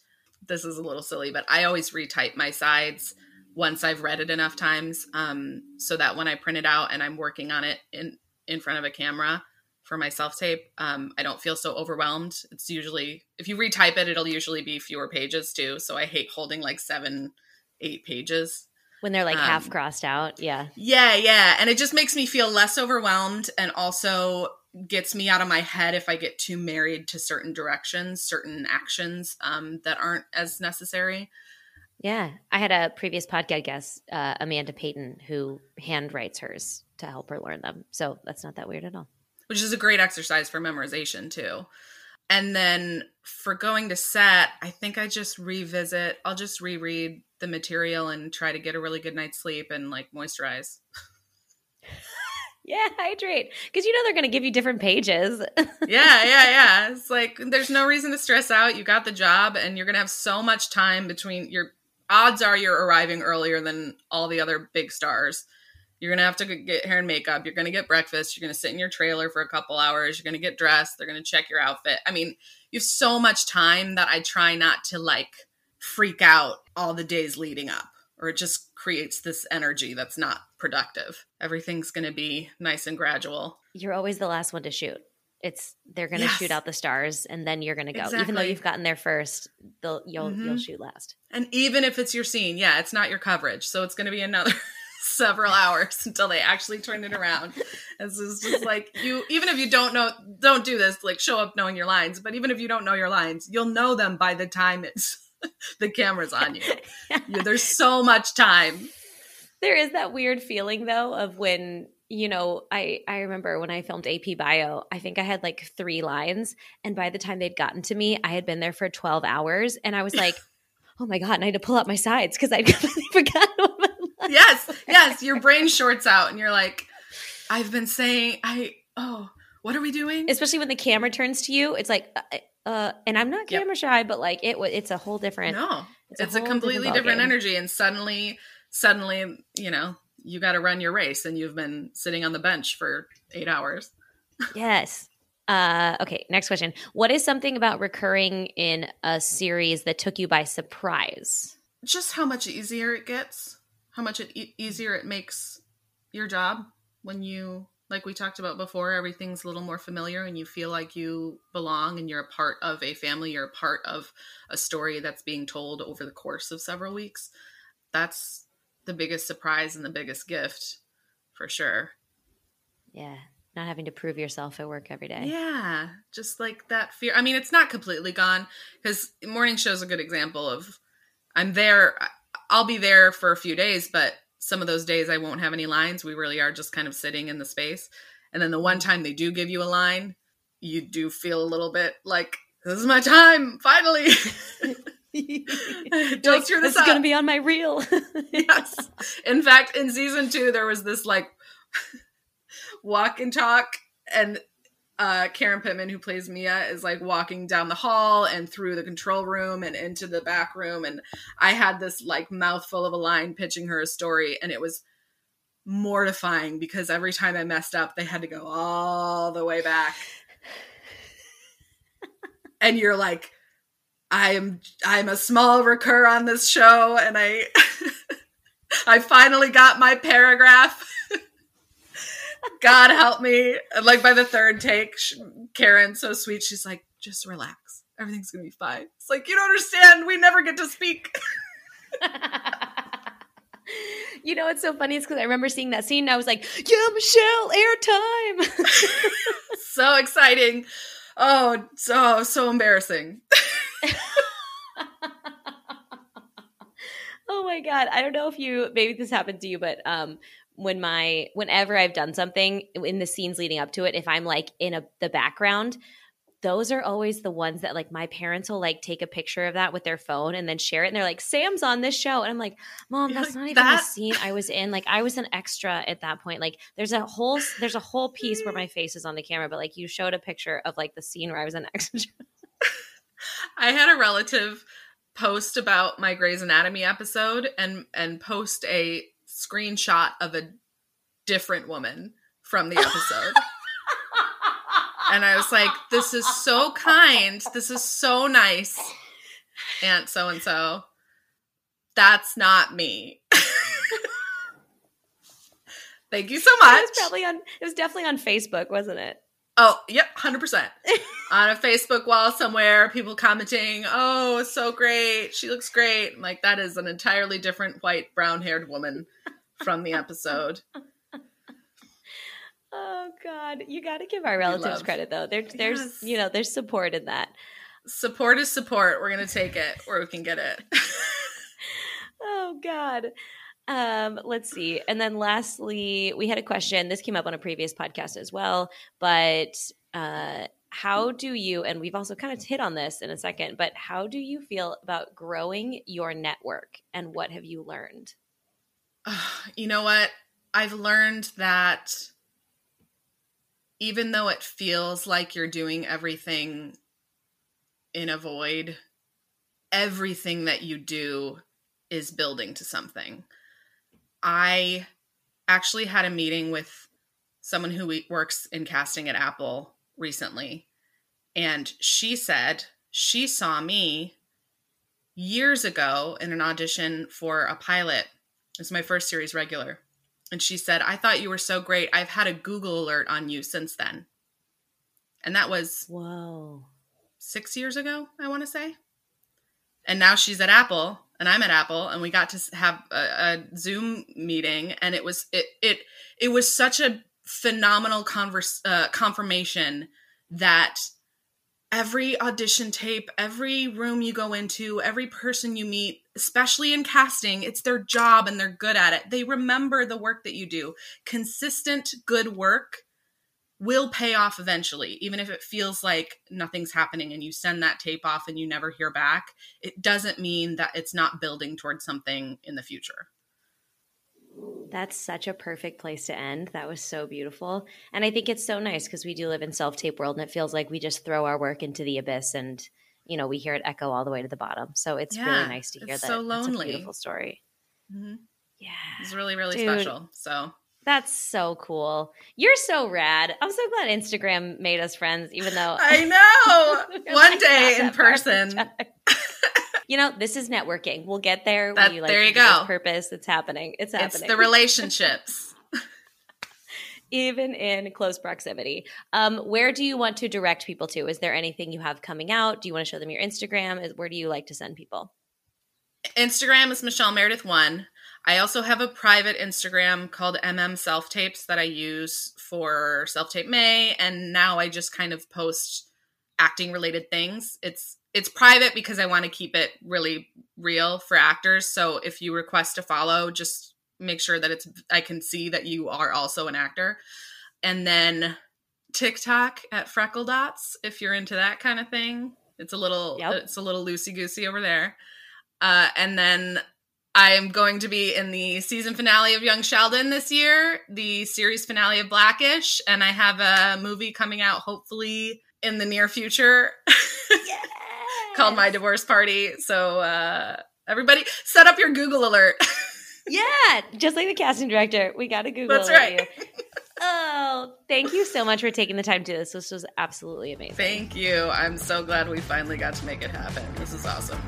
This is a little silly, but I always retype my sides once I've read it enough times, um, so that when I print it out and I'm working on it in in front of a camera for my self tape, um, I don't feel so overwhelmed. It's usually if you retype it, it'll usually be fewer pages too. So I hate holding like seven, eight pages when they're like um, half crossed out. Yeah. Yeah, yeah. And it just makes me feel less overwhelmed and also gets me out of my head if I get too married to certain directions, certain actions um, that aren't as necessary. Yeah. I had a previous podcast guest, uh, Amanda Payton, who handwrites hers to help her learn them. So that's not that weird at all. Which is a great exercise for memorization, too. And then for going to set, I think I just revisit, I'll just reread the material and try to get a really good night's sleep and like moisturize. [laughs] yeah, hydrate. Because you know they're going to give you different pages. [laughs] yeah, yeah, yeah. It's like there's no reason to stress out. You got the job and you're going to have so much time between your odds are you're arriving earlier than all the other big stars. You're going to have to get hair and makeup. You're going to get breakfast. You're going to sit in your trailer for a couple hours. You're going to get dressed. They're going to check your outfit. I mean, you have so much time that I try not to like freak out all the days leading up or it just creates this energy that's not productive. Everything's going to be nice and gradual. You're always the last one to shoot. It's they're going to yes. shoot out the stars and then you're going to go. Exactly. Even though you've gotten there first, they'll you'll mm-hmm. you'll shoot last. And even if it's your scene, yeah, it's not your coverage. So it's going to be another [laughs] several hours until they actually turn it around. This is just [laughs] like you even if you don't know don't do this, like show up knowing your lines, but even if you don't know your lines, you'll know them by the time it's [laughs] the camera's on you. [laughs] yeah. There's so much time. There is that weird feeling though of when you know, I I remember when I filmed AP Bio, I think I had like 3 lines and by the time they'd gotten to me, I had been there for 12 hours and I was like, [laughs] "Oh my god, and I had to pull up my sides cuz I'd completely forgotten what my lines Yes. Yes, your brain shorts out and you're like, "I've been saying I oh, what are we doing?" Especially when the camera turns to you, it's like uh, uh, and I'm not camera yep. shy, but like it, was, it's a whole different. No, it's a, a completely different, different energy, and suddenly, suddenly, you know, you got to run your race, and you've been sitting on the bench for eight hours. [laughs] yes. Uh, okay. Next question. What is something about recurring in a series that took you by surprise? Just how much easier it gets. How much it e- easier it makes your job when you like we talked about before, everything's a little more familiar and you feel like you belong and you're a part of a family, you're a part of a story that's being told over the course of several weeks. That's the biggest surprise and the biggest gift for sure. Yeah. Not having to prove yourself at work every day. Yeah. Just like that fear. I mean, it's not completely gone because morning show is a good example of I'm there. I'll be there for a few days, but some of those days I won't have any lines. We really are just kind of sitting in the space. And then the one time they do give you a line, you do feel a little bit like, this is my time, finally. [laughs] Don't like, screw this, this is going to be on my reel. [laughs] yes. In fact, in season two, there was this like [laughs] walk and talk, and uh, Karen Pittman, who plays Mia, is like walking down the hall and through the control room and into the back room. And I had this like mouthful of a line pitching her a story, and it was mortifying because every time I messed up, they had to go all the way back. [laughs] and you're like, I am I'm a small recur on this show, and I [laughs] I finally got my paragraph. God help me. And like by the third take, Karen, so sweet, she's like, just relax. Everything's going to be fine. It's like, you don't understand. We never get to speak. [laughs] you know what's so funny is because I remember seeing that scene and I was like, yeah, Michelle, airtime. [laughs] so exciting. Oh, so, so embarrassing. [laughs] oh my God. I don't know if you, maybe this happened to you, but um, when my whenever I've done something in the scenes leading up to it, if I'm like in a the background, those are always the ones that like my parents will like take a picture of that with their phone and then share it and they're like sam's on this show. And i'm like mom that's not even that? the scene i was in. Like i was an extra at that point. Like there's a whole there's a whole piece where my face is on the camera but like you showed a picture of like the scene where i was an extra. [laughs] I had a relative post about my Grey's Anatomy episode and and post a screenshot of a different woman from the episode. [laughs] and I was like, this is so kind. This is so nice. Aunt so and so. That's not me. [laughs] Thank you so much. It was probably on it was definitely on Facebook, wasn't it? Oh, yep, 100%. [laughs] on a Facebook wall somewhere, people commenting, "Oh, so great. She looks great." I'm like that is an entirely different white brown-haired woman from the episode. [laughs] oh God, you got to give our relatives credit though. There, there's yes. you know there's support in that. Support is support. We're gonna take it where we can get it. [laughs] oh God. Um, let's see. And then lastly, we had a question. This came up on a previous podcast as well, but uh how do you and we've also kind of hit on this in a second but how do you feel about growing your network and what have you learned [sighs] you know what? I've learned that even though it feels like you're doing everything in a void, everything that you do is building to something. I actually had a meeting with someone who works in casting at Apple recently, and she said she saw me years ago in an audition for a pilot it's my first series regular. And she said, I thought you were so great. I've had a Google alert on you since then. And that was whoa six years ago, I want to say. And now she's at Apple and I'm at Apple and we got to have a, a Zoom meeting and it was it it it was such a phenomenal converse uh, confirmation that every audition tape, every room you go into, every person you meet, especially in casting, it's their job and they're good at it. They remember the work that you do. Consistent good work will pay off eventually, even if it feels like nothing's happening and you send that tape off and you never hear back. It doesn't mean that it's not building towards something in the future. That's such a perfect place to end. That was so beautiful. And I think it's so nice because we do live in self-tape world and it feels like we just throw our work into the abyss and you know, we hear it echo all the way to the bottom. So it's yeah, really nice to hear that. So lonely. Beautiful story. Mm-hmm. Yeah. It's really, really Dude, special. So that's so cool. You're so rad. I'm so glad Instagram made us friends, even though [laughs] I know [laughs] one day in person. [laughs] you know, this is networking. We'll get there. That, you, like, there you go. Purpose. It's happening. It's happening. It's the relationships. Even in close proximity. Um, where do you want to direct people to? Is there anything you have coming out? Do you want to show them your Instagram? Where do you like to send people? Instagram is Michelle Meredith one. I also have a private Instagram called MM Self Tapes that I use for Self Tape May, and now I just kind of post acting related things. It's it's private because I want to keep it really real for actors. So if you request to follow, just make sure that it's I can see that you are also an actor. And then TikTok at Freckle Dots if you're into that kind of thing. It's a little yep. it's a little loosey goosey over there. Uh, and then I am going to be in the season finale of Young Sheldon this year, the series finale of Black-ish, and I have a movie coming out hopefully in the near future Yes. [laughs] called My Divorce Party. So uh, everybody, set up your Google alert. [laughs] Yeah, just like the casting director, we got to Google. That's right. Oh, thank you so much for taking the time to do this. This was absolutely amazing. Thank you. I'm so glad we finally got to make it happen. This is awesome.